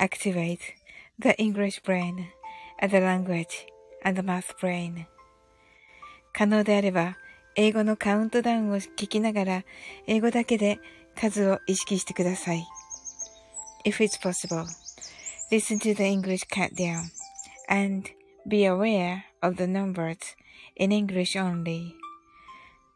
activate the English brain and the language and the math brain. 可能であれば、英語のカウントダウンを聞きながら、英語だけで数を意識してください。If it's possible, listen to the English countdown and be aware of the numbers in English only.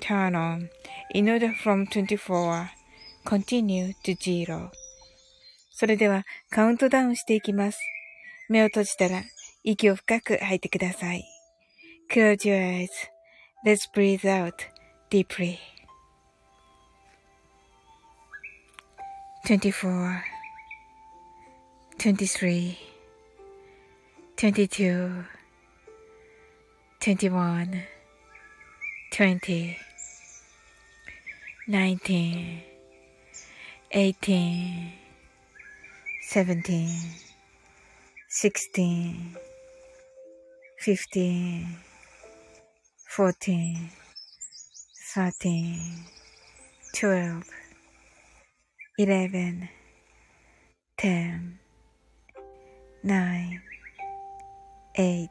turn on in order from 24 continue to zero それではカウントダウンしていきます。目を閉じたら息を深く吐いてください。Close your eyes.Let's breathe out deeply. 24 23 22 21 20 19 18 17 16 15 14 13 12 11 10 9 8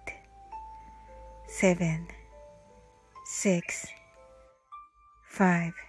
7 6 5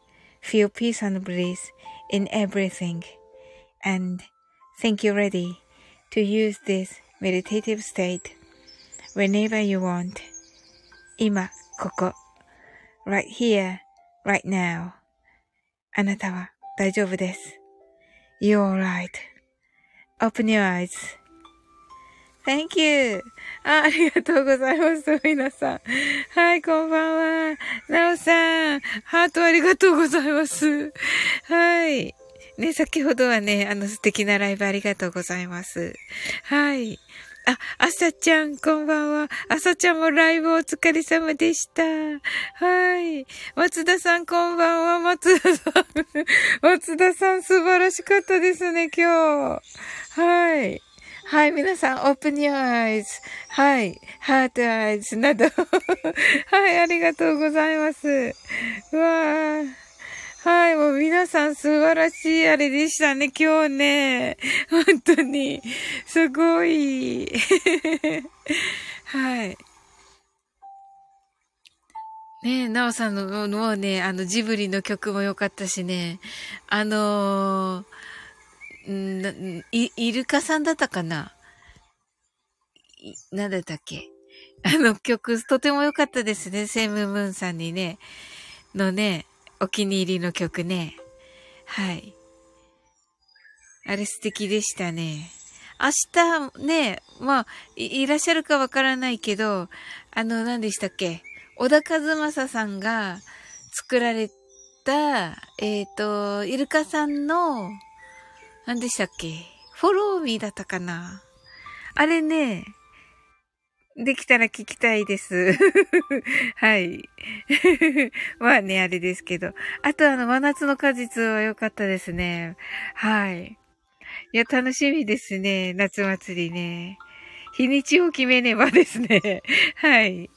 Feel peace and bliss in everything. And think you're ready to use this meditative state whenever you want. 今、ここ。right here, right now. あなたは大丈夫です。You're alright.Open your Thank you. あありがとうございます。皆さん。はい、こんばんは。なおさん。ハートありがとうございます。はい。ね、先ほどはね、あの素敵なライブありがとうございます。はい。あ、あさちゃん、こんばんは。あさちゃんもライブお疲れ様でした。はい。松田さん、こんばんは。松田さん。松田さん、素晴らしかったですね、今日。はい。はい、皆さん、 open your eyes。はい、 heart eyes など。はい、ありがとうございます。うわー。はい、もう皆さん素晴らしいあれでしたね、今日ね。本当に。すごい。はい。ねえ、なおさんの、もうね、あの、ジブリの曲も良かったしね。あのー、んい、イルカさんだったかな？なんだったっけ？あの曲、とても良かったですね。セムムーンさんにね、のね、お気に入りの曲ね。はい。あれ素敵でしたね。明日ね、まあ、いらっしゃるかわからないけど、あの、何でしたっけ？小田和正さんが作られた、えっ、ー、と、イルカさんの、何でしたっけ？フォローミーだったかな？あれね、できたら聞きたいです。はい。まあね、あれですけど。あとあの、真夏の果実は良かったですね。はい。いや、楽しみですね。夏祭りね。日にちを決めねばですね。はい。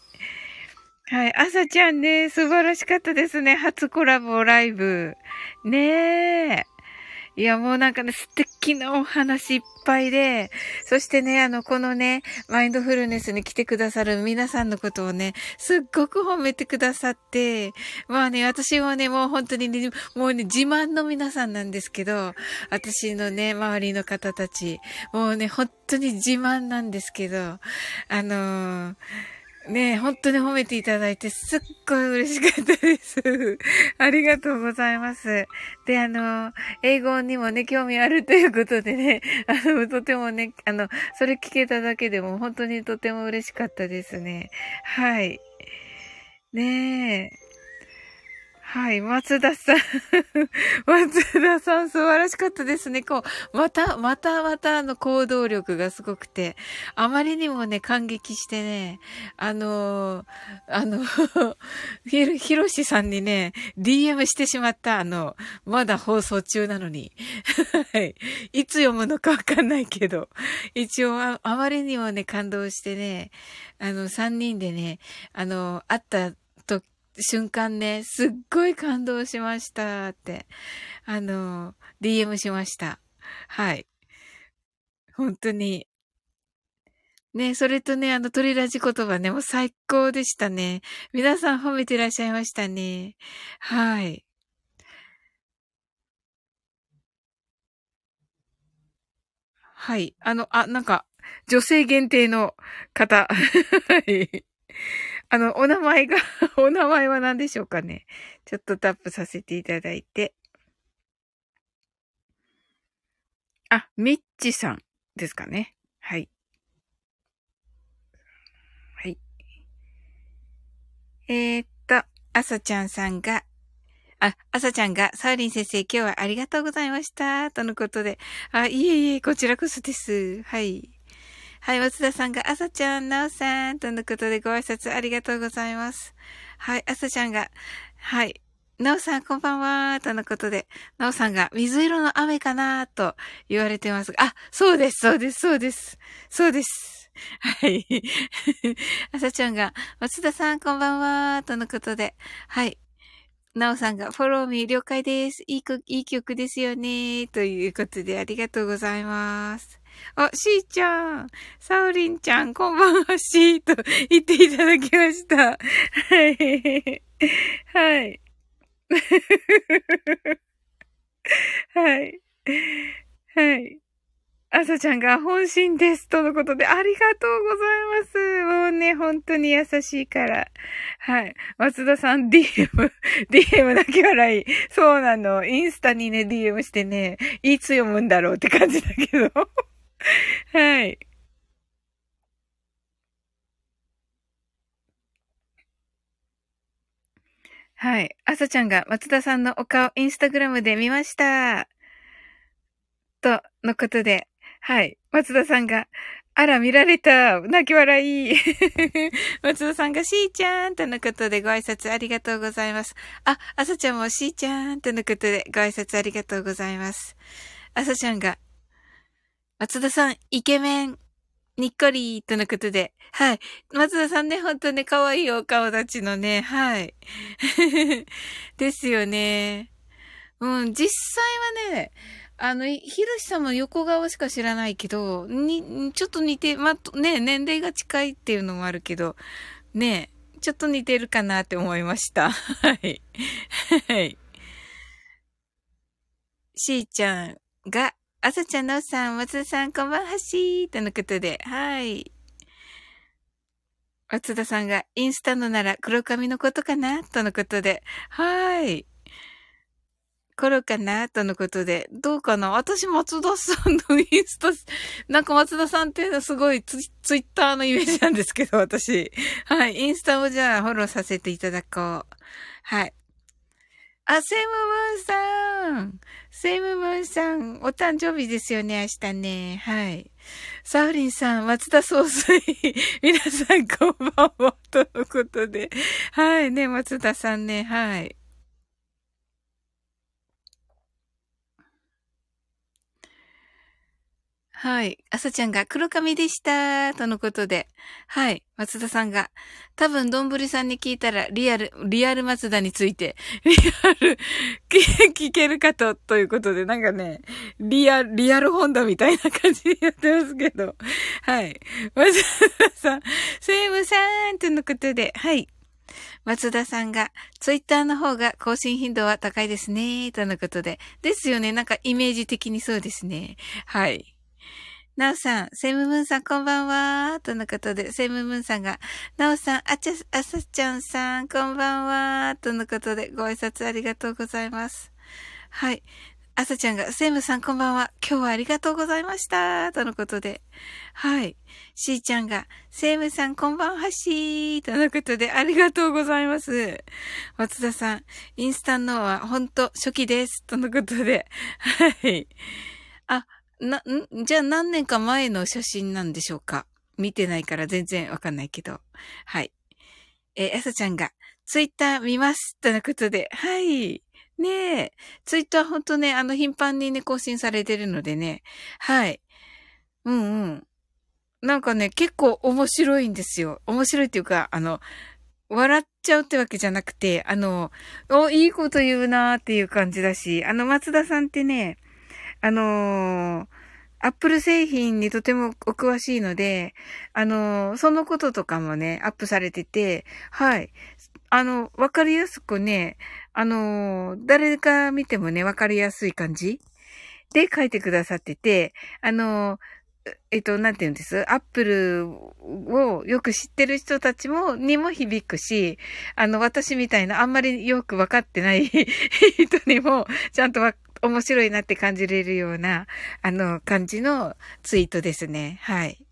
はい。朝ちゃんね、素晴らしかったですね。初コラボライブ。ねえ。いや、もうなんかね、素敵なお話いっぱいで、そしてね、あの、このね、マインドフルネスに来てくださる皆さんのことをね、すっごく褒めてくださって、まあね、私はね、もう本当にね、もうね、自慢の皆さんなんですけど、私のね、周りの方たち、もうね、本当に自慢なんですけど、あのーねえ本当に褒めていただいてすっごい嬉しかったです。ありがとうございます。で、あの、英語にもね、興味あるということでね、あの、とてもね、あの、それ聞けただけでも本当にとても嬉しかったですね。はい。ねえ。はい、松田さん 松田さん素晴らしかったですね。こう、また、またまたあの行動力がすごくて、あまりにもね、感激してね、あのー、あの ひ、ひろしさんにね、DM してしまった、あの、まだ放送中なのに。はい。いつ読むのかわかんないけど、一応あ、あまりにもね、感動してね、あの、三人でね、あの、会った瞬間ね、すっごい感動しましたって、あの、DM しました。はい。本当に。ね、それとね、あの、鳥ラジ言葉ね、もう最高でしたね。皆さん褒めてらっしゃいましたね。はい。はい。あの、あ、なんか、女性限定の方。はい。あの、お名前が お名前は何でしょうかね。ちょっとタップさせていただいて。あ、ミッチさんですかね。はい。はい。えー、っと、あさちゃんさんが、あ、あさちゃんが、サウリン先生、今日はありがとうございました。とのことで。あ、いえいえ、こちらこそです。はい。はい、松田さんが、朝ちゃん、なおさん、とのことでご挨拶ありがとうございます。はい、朝ちゃんが、はい、なおさん、こんばんは、とのことで、なおさんが、水色の雨かな、と言われてますが、あ、そうです、そうです、そうです、そうです。はい。朝ちゃんが、松田さん、こんばんは、とのことで、はい。なおさんが、フォローミー了解です。いいいい曲ですよね。ということで、ありがとうございます。あ、しーちゃん、サウリンちゃん、こんばんは、しーと言っていただきました。はい。はい。はい。はい。あさちゃんが本心です。とのことで、ありがとうございます。もうね、本当に優しいから。はい。松田さん、DM、DM だけ笑い。そうなの。インスタにね、DM してね、いつ読むんだろうって感じだけど。はい。はい。朝ちゃんが松田さんのお顔インスタグラムで見ました。と、のことで。はい。松田さんが、あら、見られた。泣き笑い。松田さんが、しーちゃんとのことでご挨拶ありがとうございます。あ、朝ちゃんもしーちゃんとのことでご挨拶ありがとうございます。朝ちゃんが、松田さん、イケメン、にっこりとのことで。はい。松田さんね、ほんとね、可愛いお顔立ちのね、はい。ですよね。うん、実際はね、あの、ひろしさんも横顔しか知らないけど、に、ちょっと似て、ま、ね、年齢が近いっていうのもあるけど、ね、ちょっと似てるかなって思いました。はい。はい。しーちゃんが、あさちゃん、のさん、松田さん、こんばんはしーとのことで、はい。松田さんが、インスタのなら黒髪のことかな？とのことで、はい。頃かな？とのことで、どうかな？私、松田さんのインスタ、なんか松田さんっていうのはすごいツツイッターのイメージなんですけど、私。はい。インスタをじゃあフォローさせていただこう。はい。あ、セムムーンさん。セムムーンさん、お誕生日ですよね、明日ね。はい。サウリンさん、松田総帥。皆さん、こんばんは。とのことで。はいね、松田さんね、はい。はい。朝ちゃんが黒髪でした。とのことで。はい。松田さんが。多分、どんぶりさんに聞いたら、リアル、リアル松田について、リアル、聞けるかと、ということで、なんかね、リアル、リアルホンダみたいな感じでやってますけど。はい。松田さん、セイムさんとのことで、はい。松田さんが、ツイッターの方が更新頻度は高いですね、とのことで。ですよね。なんかイメージ的にそうですね。はい。なおさん、セムムーンさんこんばんは。とのことで、セムムーンさんが、なおさん、あちゃ、あさちゃんさん、こんばんは。とのことで、ご挨拶ありがとうございます。はい。あさちゃんが、セムさんこんばんは。今日はありがとうございました。とのことで。はい。しーちゃんが、セムさんこんばんはしー。とのことで、ありがとうございます。松田さん、インスタンのはほんと初期です。とのことで。はい。あ、な、んじゃあ何年か前の写真なんでしょうか？見てないから全然わかんないけど。はい。えー、あさちゃんが、ツイッター見ます？とのことで、はい。ねえ。ツイッターほんとね、あの、頻繁にね、更新されてるのでね。はい。うんうん。なんかね、結構面白いんですよ。面白いっていうか、あの、笑っちゃうってわけじゃなくて、あの、お、いいこと言うなーっていう感じだし、あの、松田さんってね、あのー、アップル製品にとてもお詳しいので、あのー、そのこととかもね、アップされてて、はい。あの、わかりやすくね、あのー、誰か見てもね、わかりやすい感じで書いてくださってて、あのえっと、なんて言うんです？アップルをよく知ってる人たちも、にも響くし、あの、私みたいなあんまりよくわかってない人にも、ちゃんとわ面白いなって感じれるような、あの、感じのツイートですね。はい。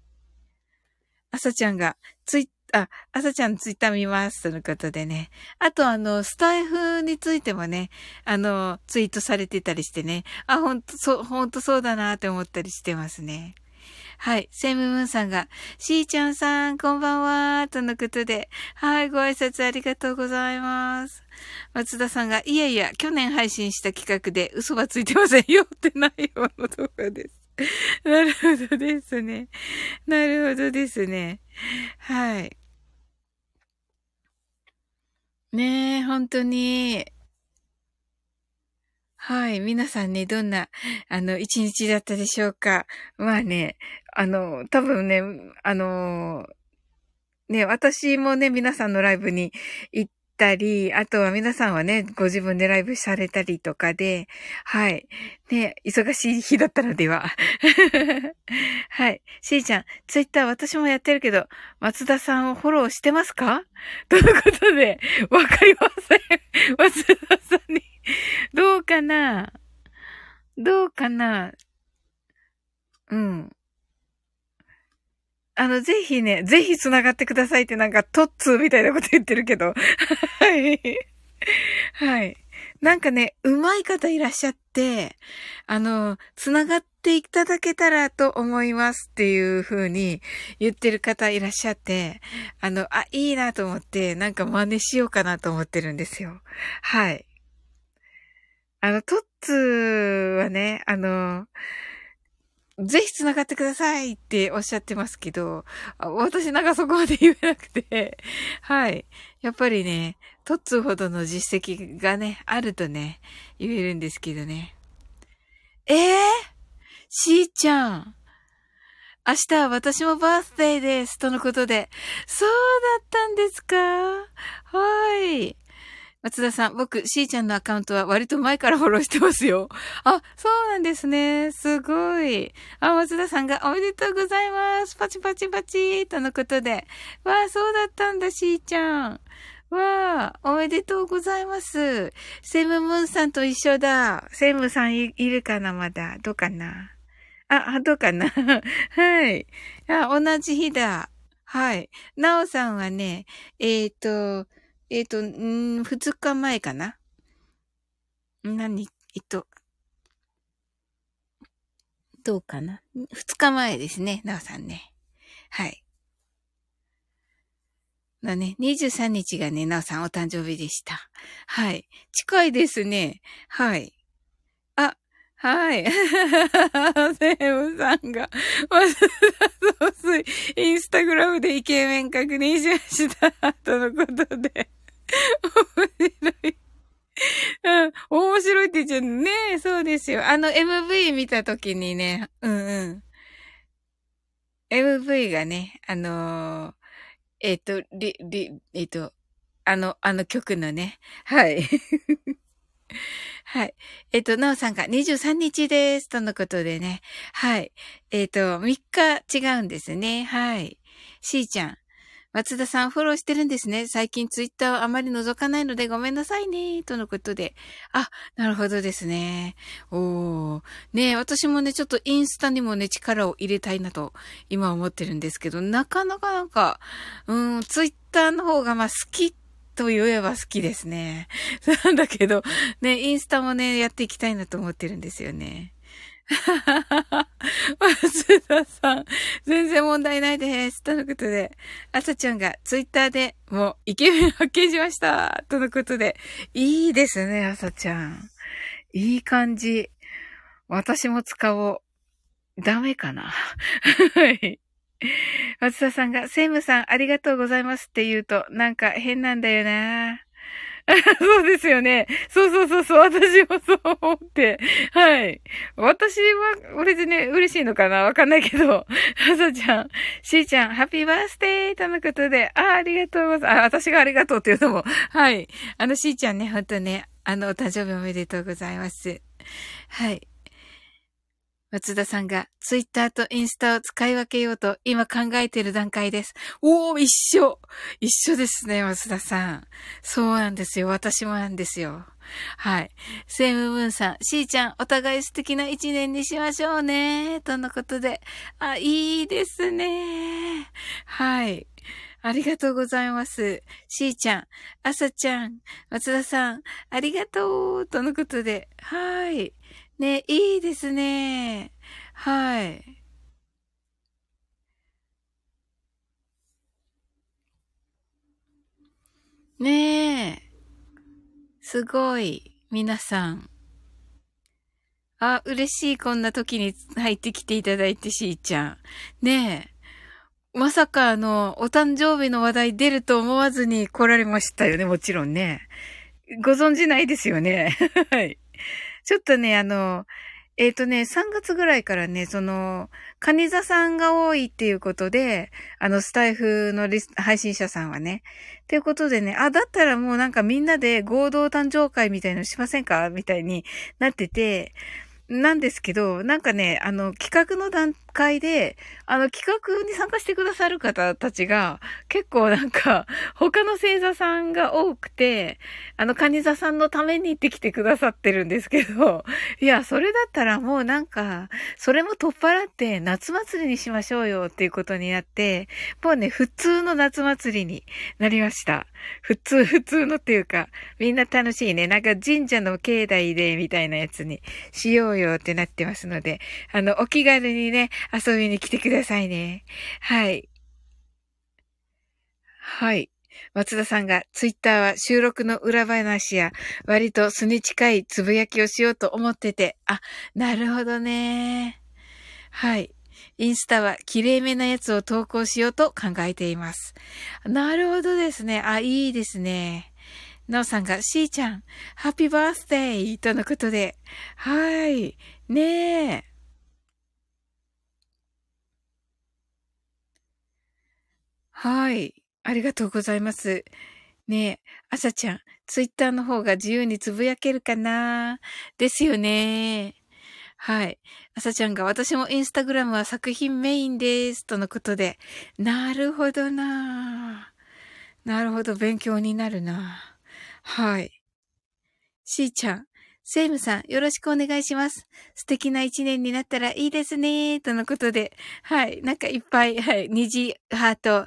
あさちゃんが、ツイあ、あさちゃんツイッター見ます。ということでね。あと、あの、スタイフについてもね、あの、ツイートされてたりしてね。あ、ほんと、そ、ほんとそうだなって思ったりしてますね。はい。セムムーンさんが、しーちゃんさん、こんばんは、とのことで、はい、ご挨拶ありがとうございます。松田さんが、いやいや、去年配信した企画で嘘はついてませんよって内容の動画です。なるほどですね。なるほどですね。はい。ねえ、本当に。はい。皆さんね、どんな、あの、一日だったでしょうか。まあね、あの、多分ね、あの、ね、私もね、皆さんのライブに行ったり、あとは皆さんはね、ご自分でライブされたりとかで、はい。ね、忙しい日だったのでは。はい。しーちゃん、ツイッター私もやってるけど、松田さんをフォローしてますか？ということで、わかりません。松田さんにどうかな？どうかな？うん。あの、ぜひね、ぜひ繋がってくださいってなんか、トッツーみたいなこと言ってるけど。はい。はい。なんかね、上手い方いらっしゃって、あの、繋がっていただけたらと思いますっていう風に言ってる方いらっしゃって、あの、あ、いいなと思って、なんか真似しようかなと思ってるんですよ。はい。あの、トッツーはね、あの、ぜひ繋がってくださいっておっしゃってますけど、私なんかそこまで言えなくて、はい。やっぱりね、トッツーほどの実績がね、あるとね、言えるんですけどね。えー、しーちゃん。明日は私もバースデーです。とのことで。そうだったんですか？はい。松田さん、僕、しーちゃんのアカウントは割と前からフォローしてますよ。あ、そうなんですね。すごい。あ、松田さんがおめでとうございます。パチパチパチとのことで。わあ、そうだったんだ、しーちゃん。わあ、おめでとうございます。セムムーンさんと一緒だ。セムさんいるかな、まだ。どうかな。あ、どうかな。はい。あ、同じ日だ。はい。なおさんはね、えっ、ー、と、えっ、ー、と、ん二日前かな？何？えっと、どうかな？二日前ですね、なおさんね。はい。だね、23日がね、なおさんお誕生日でした。はい。近いですね。はい。あ、はい。セームさんが、まず、総水、インスタグラムでイケメン確認しました。とのことで。面白い。うん、面白いって言っちゃうね。そうですよ。あの MV 見たときにね、うんうん。MV がね、あのー、えっ、ー、と、り、り、えっ、ー、と、あの、あの曲のね、はい。はい。えっ、と、なおさんが23日です。とのことでね。はい。えっ、と、3日違うんですね。はい。しーちゃん。松田さんフォローしてるんですね。最近ツイッターをあまり覗かないのでごめんなさいね。とのことで。あ、なるほどですね。おー。ね私もね、ちょっとインスタにもね、力を入れたいなと今思ってるんですけど、なかなかなんか、うん、ツイッターの方がまあ好きと言えば好きですね。なんだけど、ね、インスタもね、やっていきたいなと思ってるんですよね。松田さん、全然問題ないです。とのことで、朝ちゃんがツイッターでもうイケメン発見しました。とのことで、いいですね、朝ちゃん。いい感じ。私も使おう。ダメかなはい。松田さんが、セイムさんありがとうございますって言うと、なんか変なんだよな。そうですよね。そうそうそうそう。私もそう思って。はい。私は、俺でね、嬉しいのかな？わかんないけど。あさちゃん、しーちゃん、ハッピーバースデーとのことで、あ、ありがとうございます。あ、私がありがとうっていうのも。はい。あの、しーちゃんね、ほんとね、あの、お誕生日おめでとうございます。はい。松田さんがツイッターとインスタを使い分けようと今考えている段階です。おー、一緒一緒ですね、松田さん。そうなんですよ。私もなんですよ。はい。セイムブンさん、しーちゃん、お互い素敵な一年にしましょうね。とのことで。あ、いいですね。はい。ありがとうございます。しーちゃん、あさちゃん、松田さん、ありがとう。とのことで。はい。ね、いいですね。はい。ねえ。すごい。皆さん。あ、嬉しい。こんな時に入ってきていただいて、しーちゃん。ねえ。まさかあの、お誕生日の話題出ると思わずに来られましたよね、もちろんね。ご存知ないですよね。はい。ちょっとね、あの、えっ、ー、とね、3月ぐらいからね、その、カニ座さんが多いっていうことで、あの、スタイフのリス配信者さんはね。っていうことでね、あ、だったらもうなんかみんなで合同誕生会みたいのしませんか？みたいになってて、なんですけど、なんかね、あの、企画の段階で、あの、企画に参加してくださる方たちが、結構なんか、他の星座さんが多くて、あの、カニ座さんのために行ってきてくださってるんですけど、いや、それだったらもうなんか、それも取っ払って夏祭りにしましょうよっていうことになって、もうね、普通の夏祭りになりました。普通、普通のっていうか、みんな楽しいね。なんか神社の境内で、みたいなやつにしようよってなってますので、あの、お気軽にね、遊びに来てくださいね。はい。はい。松田さんがツイッターは収録の裏話や割と素に近いつぶやきをしようと思ってて、あ、なるほどね。はい。インスタは綺麗めなやつを投稿しようと考えています。なるほどですね。あ、いいですね。なおさんが、しーちゃん、ハッピーバースデーとのことで。はい。ねえ。はい。ありがとうございます。ねえ、あさちゃん、ツイッターの方が自由につぶやけるかな？ですよね。はい。あさちゃんが私もインスタグラムは作品メインです。とのことで。なるほどななるほど。勉強になるなはい。しーちゃん、セイムさん、よろしくお願いします。素敵な一年になったらいいですね。とのことで。はい。なんかいっぱい、はい。虹ハート、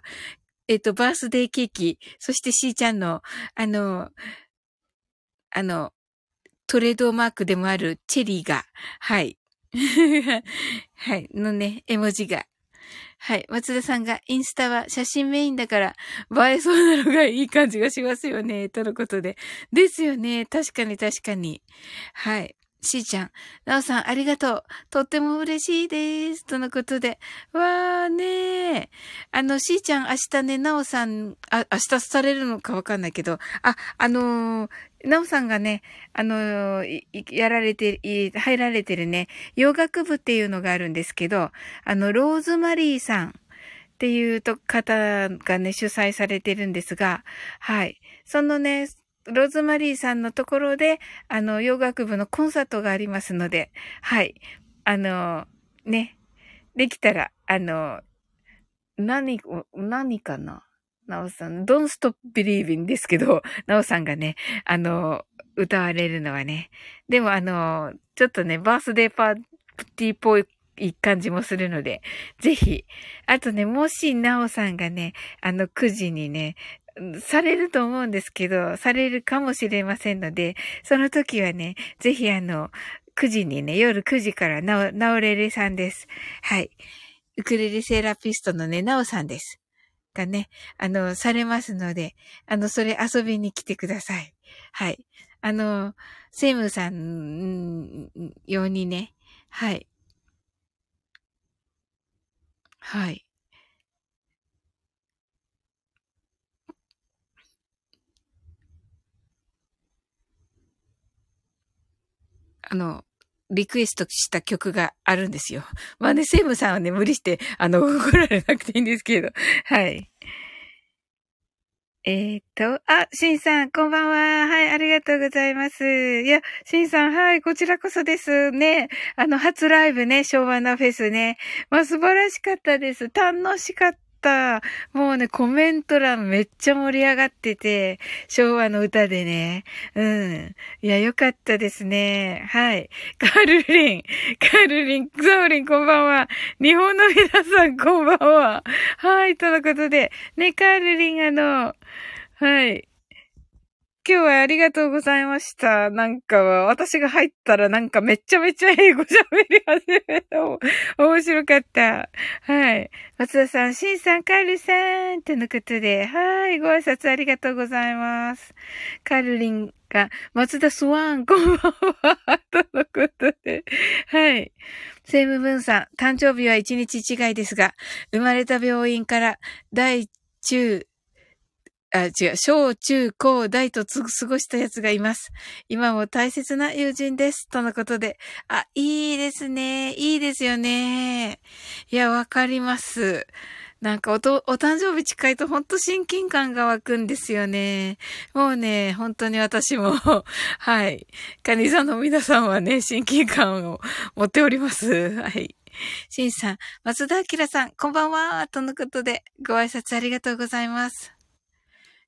えっ、と、バースデーケーキ、そしてしーちゃんの、あの、あの、トレードマークでもあるチェリーが、はい。はい。のね、絵文字がはい。松田さんが、インスタは写真メインだから、映えそうなのがいい感じがしますよね。とのことで。ですよね。確かに確かに。はい。しーちゃん、なおさんありがとう。とっても嬉しいです。とのことで。わーねー。あの、しーちゃん明日ね、なおさん、あ、明日されるのかわかんないけど、あ、あのー、なおさんがね、あの、やられて、入られてるね、洋楽部っていうのがあるんですけど、あの、ローズマリーさんっていう方がね、主催されてるんですが、はい。そのね、ローズマリーさんのところで、あの、洋楽部のコンサートがありますので、はい。あの、ね、できたら、あの、何、何かな？なおさん、Don't Stop Believing ですけど、なおさんがね、あの、歌われるのはね。でもあの、ちょっとね、バースデーパーティーっぽい感じもするので、ぜひ。あとね、もしなおさんがね、あの9時にね、されると思うんですけど、されるかもしれませんので、その時はね、ぜひあの、9時にね、夜9時からなお、なおれれさんです。はい。ウクレレセラピストのね、なおさんです。がね、あの、されますので、あの、それ遊びに来てください。はい。あの、セムさん用にね、はい。はい。あの、リクエストした曲があるんですよ。まあね、セイムさんはね、無理して、あの、怒られなくていいんですけど。はい。えー、っと、あ、シンさん、こんばんは。はい、ありがとうございます。いや、シンさん、はい、こちらこそですね。あの、初ライブね、昭和のフェスね。まあ、素晴らしかったです。楽しかった。。もうね、コメント欄めっちゃ盛り上がってて、昭和の歌でね。うん。いや、よかったですね。はい。カルリン、カルリン、ザオリンこんばんは。日本の皆さんこんばんは。はい、とのことで、ね、カルリンあの、はい。今日はありがとうございました。なんか、私が入ったらなんかめちゃめちゃ英語喋り始めた。面白かった。はい。松田さん、シンさん、カールさん、とのことで、はい。ご挨拶ありがとうございます。カールリンが、松田スワン、こんばんは、とのことで、はい。セイムブンさん、誕生日は一日違いですが、生まれた病院から大中あ、違う、小中高大と過ごしたやつがいます。今も大切な友人です。とのことで。あ、いいですね。いいですよね。いや、わかります。なんかおと、お誕生日近いとほんと親近感が湧くんですよね。もうね、本当に私も、はい。カニさんの皆さんはね、親近感を持っております。はい。シンさん、松田明さん、こんばんは。とのことで、ご挨拶ありがとうございます。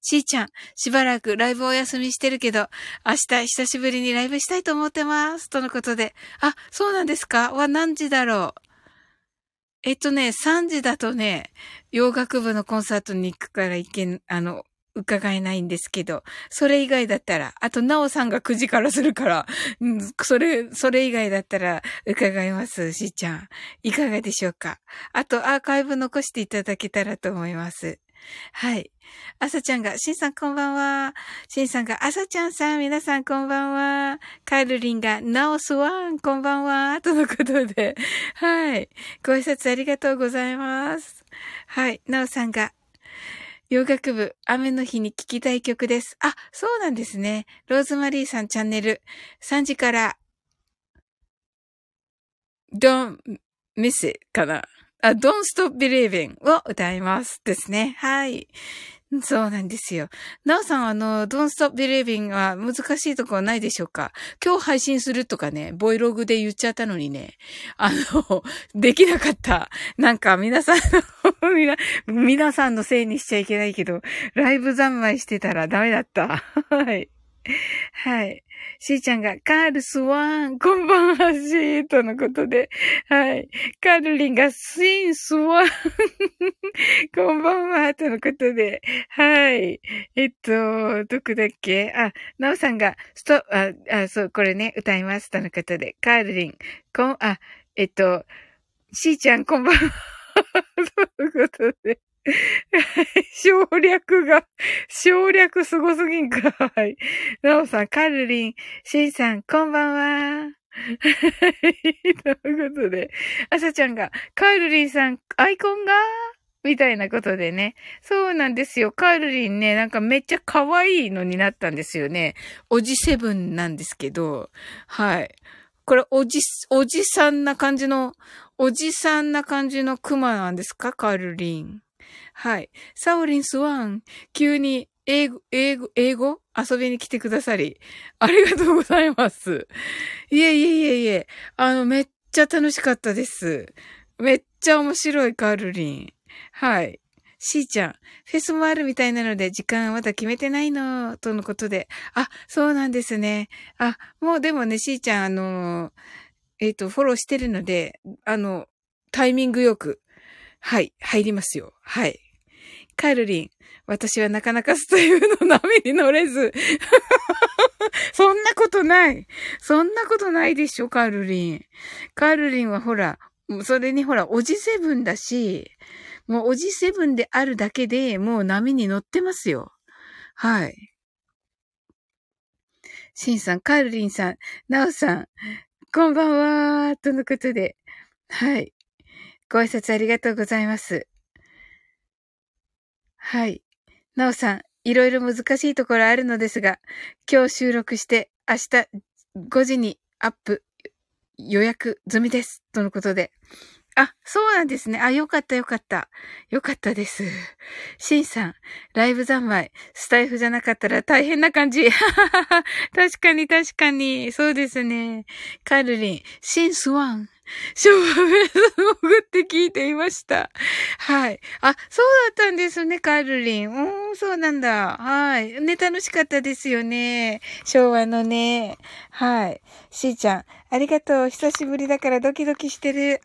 しーちゃん、しばらくライブお休みしてるけど、明日久しぶりにライブしたいと思ってます。とのことで。あ、そうなんですか？は何時だろう？えっとね、3時だとね、洋楽部のコンサートに行くから行けん、あの、伺えないんですけど、それ以外だったら、あと、なおさんが9時からするから、それ、それ以外だったら伺います、しーちゃん。いかがでしょうか？あと、アーカイブ残していただけたらと思います。はい。あさちゃんが、しんさんこんばんは。しんさんが、あさちゃんさん、皆さんこんばんは。カールリンが、ナオスワン、こんばんは。とのことで、はい。ご挨拶ありがとうございます。はい。ナオさんが、洋楽部、雨の日に聴きたい曲です。あ、そうなんですね。ローズマリーさんチャンネル、3時から、don't miss it かな。あ、Don't Stop Believing を歌いますですね。はい。そうなんですよ。なおさん、あの、Don't Stop Believing は難しいところないでしょうか？今日配信するとかね、ボイログで言っちゃったのにね、あの、できなかった。なんか皆さん の皆さんのせいにしちゃいけないけど、ライブ三昧してたらダメだった。はい。はい。しーちゃんが、カールスワン、こんばんはしー、とのことで。はい。カールリンが、シンスワン、こんばんは、とのことで。はい。えっと、どこだっけ？あ、なおさんが、スト、あ、あ、そう、これね、歌います、とのことで。カールリン、こん、あ、えっと、しーちゃん、こんばんは。とのことで。省略が、省略すごすぎんか。はい。なおさん、カルリン、シンさん、こんばんは。ということで、あさちゃんが、カルリンさん、アイコンが？みたいなことでね。そうなんですよ。カールリンね、なんかめっちゃ可愛いのになったんですよね。おじセブンなんですけど、はい。これ、おじ、おじさんな感じの、おじさんな感じのクマなんですか？カールリン。はい。サオリンスワン、急に英語、英語、英語？遊びに来てくださり、ありがとうございます。いえいえいえいえ、あの、めっちゃ楽しかったです。めっちゃ面白いカールリン。はい。しーちゃん、フェスもあるみたいなので、時間まだ決めてないの、とのことで。あ、そうなんですね。あ、もうでもね、しーちゃん、あの、えっ、ー、と、フォローしてるので、あの、タイミングよく、はい、入りますよ。はい。カルリン、私はなかなかスタイルの波に乗れず。そんなことない。そんなことないでしょ、カルリン。カルリンはほら、それにほら、おじセブンだし、もうおじセブンであるだけでもう波に乗ってますよ。はい。シンさん、カルリンさん、ナオさん、こんばんは、とのことで。はい。ご挨拶ありがとうございます。はい。ナオさん、いろいろ難しいところあるのですが、今日収録して明日5時にアップ予約済みです。とのことで。あ、そうなんですね。あ、よかったよかった。よかったです。シンさん、ライブ三昧、スタイフじゃなかったら大変な感じ。確かに確かに。そうですね。カルリン、シンスワン、昭和フェス潜って聞いていました。はい。あ、そうだったんですね、カールリン。うん、そうなんだ。はい。ね、楽しかったですよね。昭和のね。はい。しーちゃん、ありがとう。久しぶりだからドキドキしてる。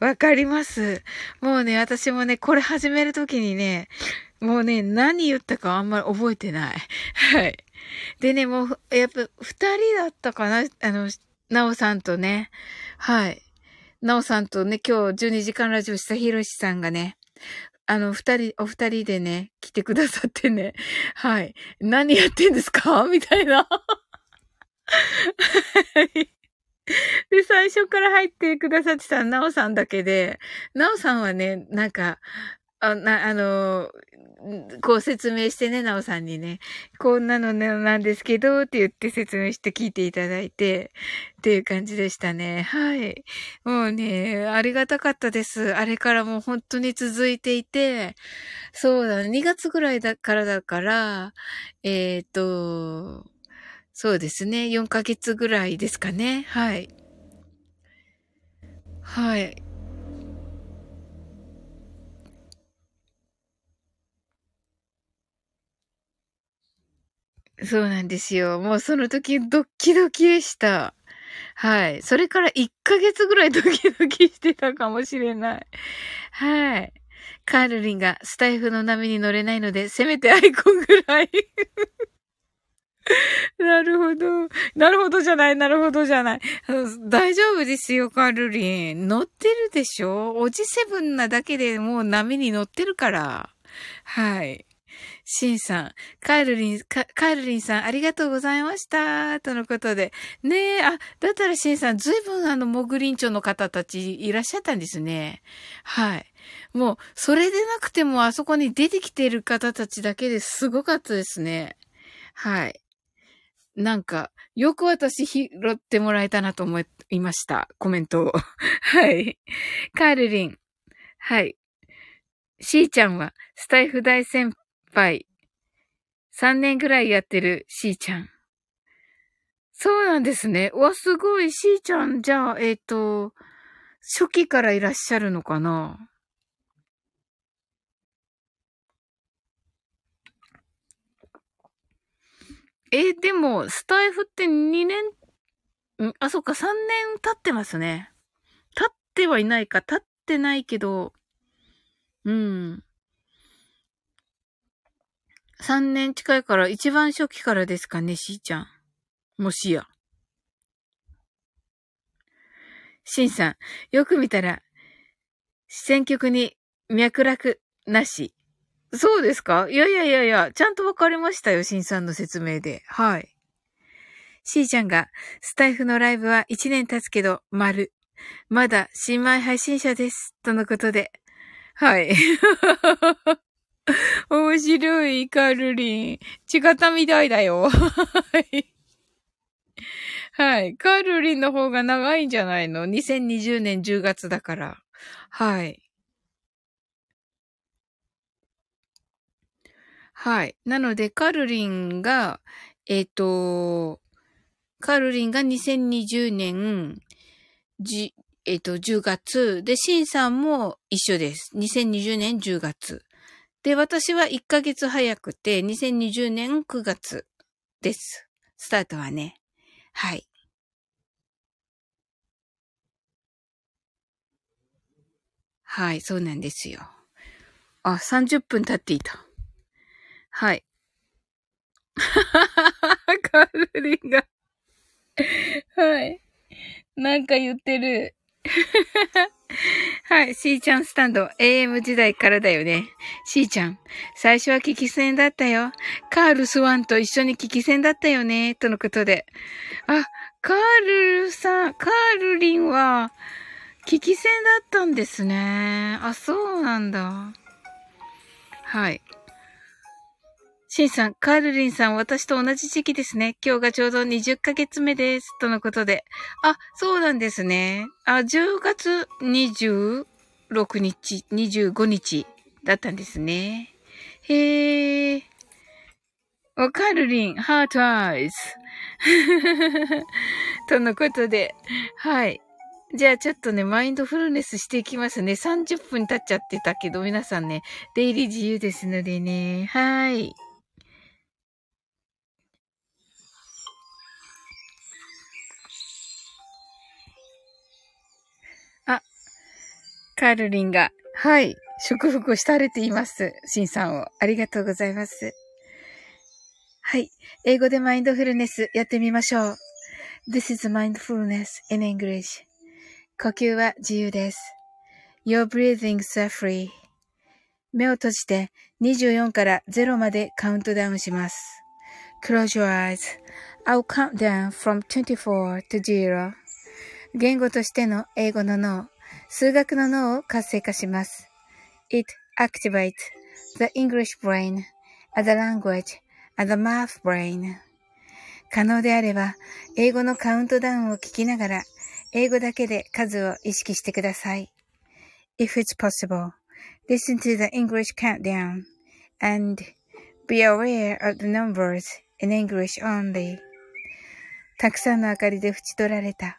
あ、わかります。もうね、私もね、これ始めるときにね、もうね、何言ったかあんまり覚えてない。はい。でね、もう、やっぱ、二人だったかなあの、なおさんとね。はい。なおさんとね、今日12時間ラジオしたひろしさんがね、あの、二人、お二人でね、来てくださってね、はい。何やってんですか？みたいな。で、最初から入ってくださってたなおさんだけで、なおさんはね、なんか、あ、な、あの、こう説明してね、なおさんにね、こんなのなんですけど、って言って説明して聞いていただいて、っていう感じでしたね。はい。もうね、ありがたかったです。あれからもう本当に続いていて、そうだ、2月ぐらいだからだから、えっ、ー、と、そうですね、4ヶ月ぐらいですかね。はい。はい。そうなんですよ。もうその時ドッキドキでした。はい。それから1ヶ月ぐらいドキドキしてたかもしれない。はい。カールリンがスタイフの波に乗れないので、せめてアイコンぐらい なるほど。なるほどじゃない、なるほどじゃない。大丈夫ですよ、カールリン。乗ってるでしょ？おじセブンなだけでもう波に乗ってるから。はい。シンさん、カールリン、カールリンさん、ありがとうございました。とのことで。ねえ、あ、だったらシンさん、ずいぶんあの、モグリンチョの方たちいらっしゃったんですね。はい。もう、それでなくてもあそこに出てきている方たちだけですごかったですね。はい。なんか、よく私拾ってもらえたなと思いました。コメントを。はい。カールリン。はい。しーちゃんは、スタイフ大先輩輩。3年ぐらいやってるしーちゃん。そうなんですね。わ、すごい。しーちゃん、じゃあ、えっ、ー、と、初期からいらっしゃるのかな？えでも、スタイフって2年、んあ、そっか、3年経ってますね。経ってはいないか、経ってないけど、うん。3年近いから一番初期からですかね、しーちゃん。もしや。しんさん、よく見たら、選曲に脈絡なし。そうですか？いやいやいやいや、ちゃんとわかりましたよ、しんさんの説明で。はい。しーちゃんが、スタイフのライブは1年経つけど、丸。まだ新米配信者です。とのことで。はい。面白い、カルリン。違ったみたいだよ。はい。カルリンの方が長いんじゃないの ?2020 年10月だから。はい。はい。なので、カルリンが、えっ、ー、と、カルリンが2020年、じ、えっ、ー、と、10月。で、シンさんも一緒です。2020年10月。で、私は1ヶ月早くて、2020年9月です。スタートはね。はい。はい、そうなんですよ。あ、30分経っていた。はい。カルリンがはい。なんか言ってる。はい。しーちゃんスタンド。AM 時代からだよね。しーちゃん。最初は聞き戦だったよ。カール・スワンと一緒に聞き戦だったよね。とのことで。あ、カールさん、カールリンは、聞き戦だったんですね。あ、そうなんだ。はい。シンさん、カールリンさん、私と同じ時期ですね。今日がちょうど20ヶ月目です。とのことで。あ、そうなんですね。あ、10月26日、25日だったんですね。へー。お、カールリン、ハートアイズ。とのことで、はい。じゃあちょっとね、マインドフルネスしていきますね。30分経っちゃってたけど、皆さんね、出入り自由ですのでね。はい。カールリンが、はい、祝福したれています。シンさんを。ありがとうございます。はい。英語でマインドフルネスやってみましょう。This is mindfulness in English. 呼吸は自由です。Your breathings are free. 目を閉じて24から0までカウントダウンします。Close your eyes. I'll count down from 24 to 0. 言語としての英語の脳。数学の脳を活性化します。It activates the English brain, the language, and the math brain. 可能であれば、英語のカウントダウンを聞きながら、英語だけで数を意識してください。If it's possible, listen to the English countdown and be aware of the numbers in English only. たくさんの明かりで縁取られた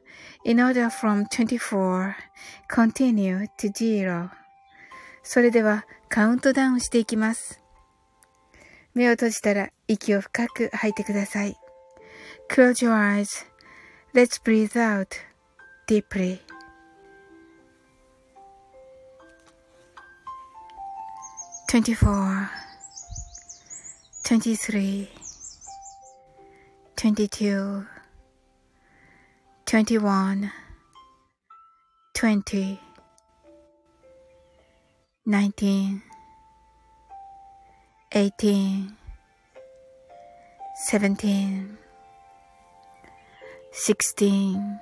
in order from 24 continue to zero それではカウントダウンしていきます。目を閉じたら息を深く吐いてください。Close your eyes. Let's breathe out deeply. 24 23 22 21 20 19 18 17 16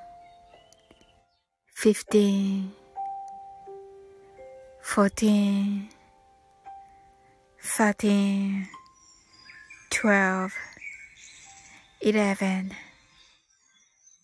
15 14 13 12 11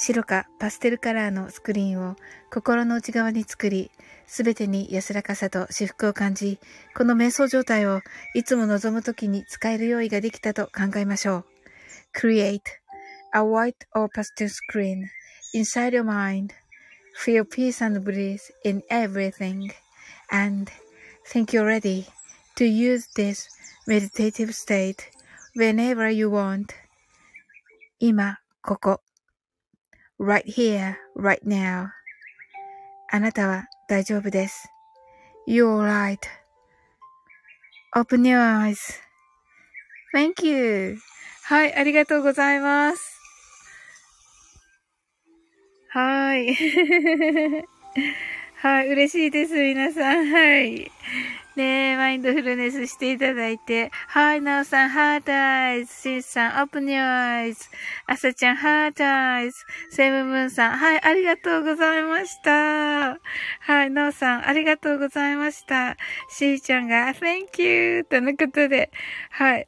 白かパステルカラーのスクリーンを心の内側に作り、すべてに安らかさと至福を感じ、この瞑想状態をいつも望むときに使える用意ができたと考えましょう。Create a white or pastel screen inside your mind. Feel peace and bliss in everything. And think you're ready to use this meditative state whenever you want. 今、ここ。Right here, right now. あなたは大丈夫です。You're right.Open your eyes.Thank you. はい、ありがとうございます。はい。はい、嬉しいです、皆さん。はい。ねえマインドフルネスしていただいて。はい、なおさん、 heart eyes。シンさん、 open your eyes。あさちゃん、 heart eyes。セムムーンさん、はい、ありがとうございました。はい、なおさん、ありがとうございました。しーちゃんが、Thank you! とのことで、はい。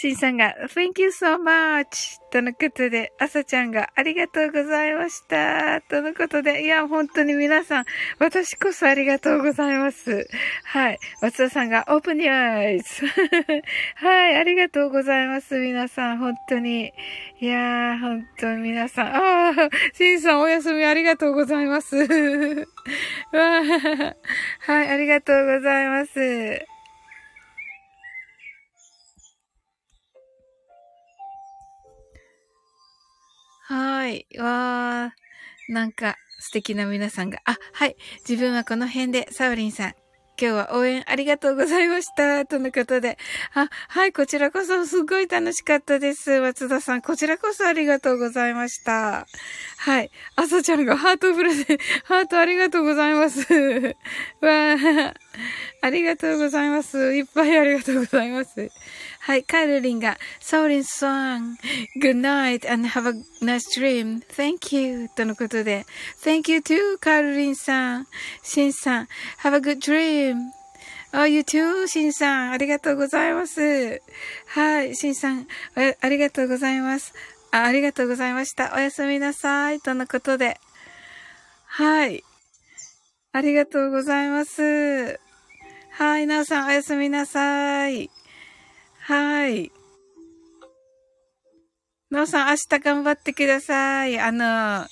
シンさんが、Thank you so much! とのことで、あさちゃんが、ありがとうございました。とのことで、いや、本当に皆さん、私こそありがとうございます。はい。松田さんが、Open your eyes! はい、ありがとうございます。皆さん、本当に。いやー、本当に皆さん、あー、シンさんお休みありがとうございます。はい、ありがとうございます。はい。わー。なんか素敵な皆さんが。あ、はい。自分はこの辺で、サウリンさん。今日は応援ありがとうございました。とのことで。あ、はい、こちらこそすごい楽しかったです。松田さん、こちらこそありがとうございました。はい。あさちゃんがハートフルで、ハートありがとうございます。わー。ありがとうございます。いっぱいありがとうございます。はい、カルリンが、ソーリンさん、good night and have a nice dream. Thank you. とのことで、Thank you too, カルリンさん。シンさん、have a good dream. Oh, you too, シンさん。ありがとうございます。はい、シンさん、ありがとうございますあ。ありがとうございました。おやすみなさい。とのことで。はい。ありがとうございます。はい、なおさん、おやすみなさい。はい。のうさん、明日頑張ってください。あの、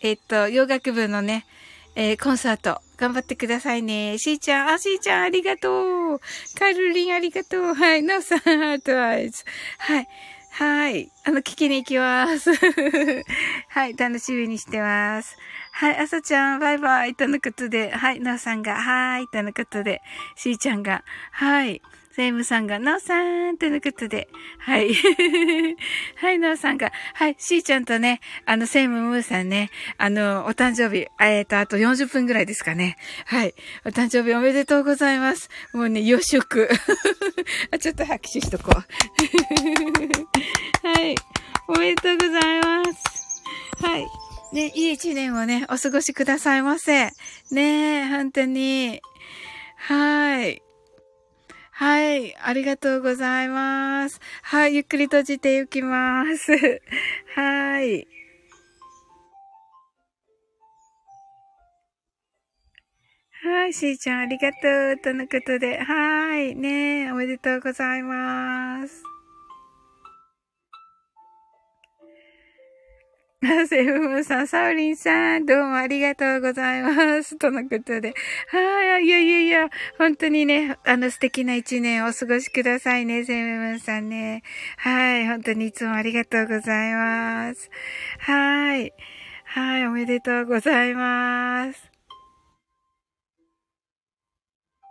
えっと、洋楽部のね、えー、コンサート、頑張ってくださいね。しーちゃん、あ、しーちゃん、ありがとう。カルリン、ありがとう。はい、のうさん、ハートアイズ。はい。はい。あの、聞きに行きます。はい、楽しみにしてます。はい、あさちゃん、バイバイ、とのことで、はい、のうさんが、はい、とのことで、しーちゃんが、はい、セイムさんが、なおさんとのことで、はい。はい、なおさんが、はい、しーちゃんとね、あの、セイムムーさんね、あの、お誕生日、えっ、ー、と、あと40分ぐらいですかね。はい。お誕生日おめでとうございます。もうね、予祝。あ、ちょっと拍手しとこう。はい。おめでとうございます。はい。ね、いい一年をね、お過ごしくださいませ。ねえ本当に。はい。はい。ありがとうございます。はい。ゆっくり閉じていきます。はい。はい。しーちゃん、ありがとう。とのことで。はい。ねおめでとうございます。セブムさん、サウリンさん、どうもありがとうございます。とのことで。はい、いやいやいや、本当にね、あの素敵な一年をお過ごしくださいね、セブムさんね。はい、本当にいつもありがとうございます。はい。はい、おめでとうございます。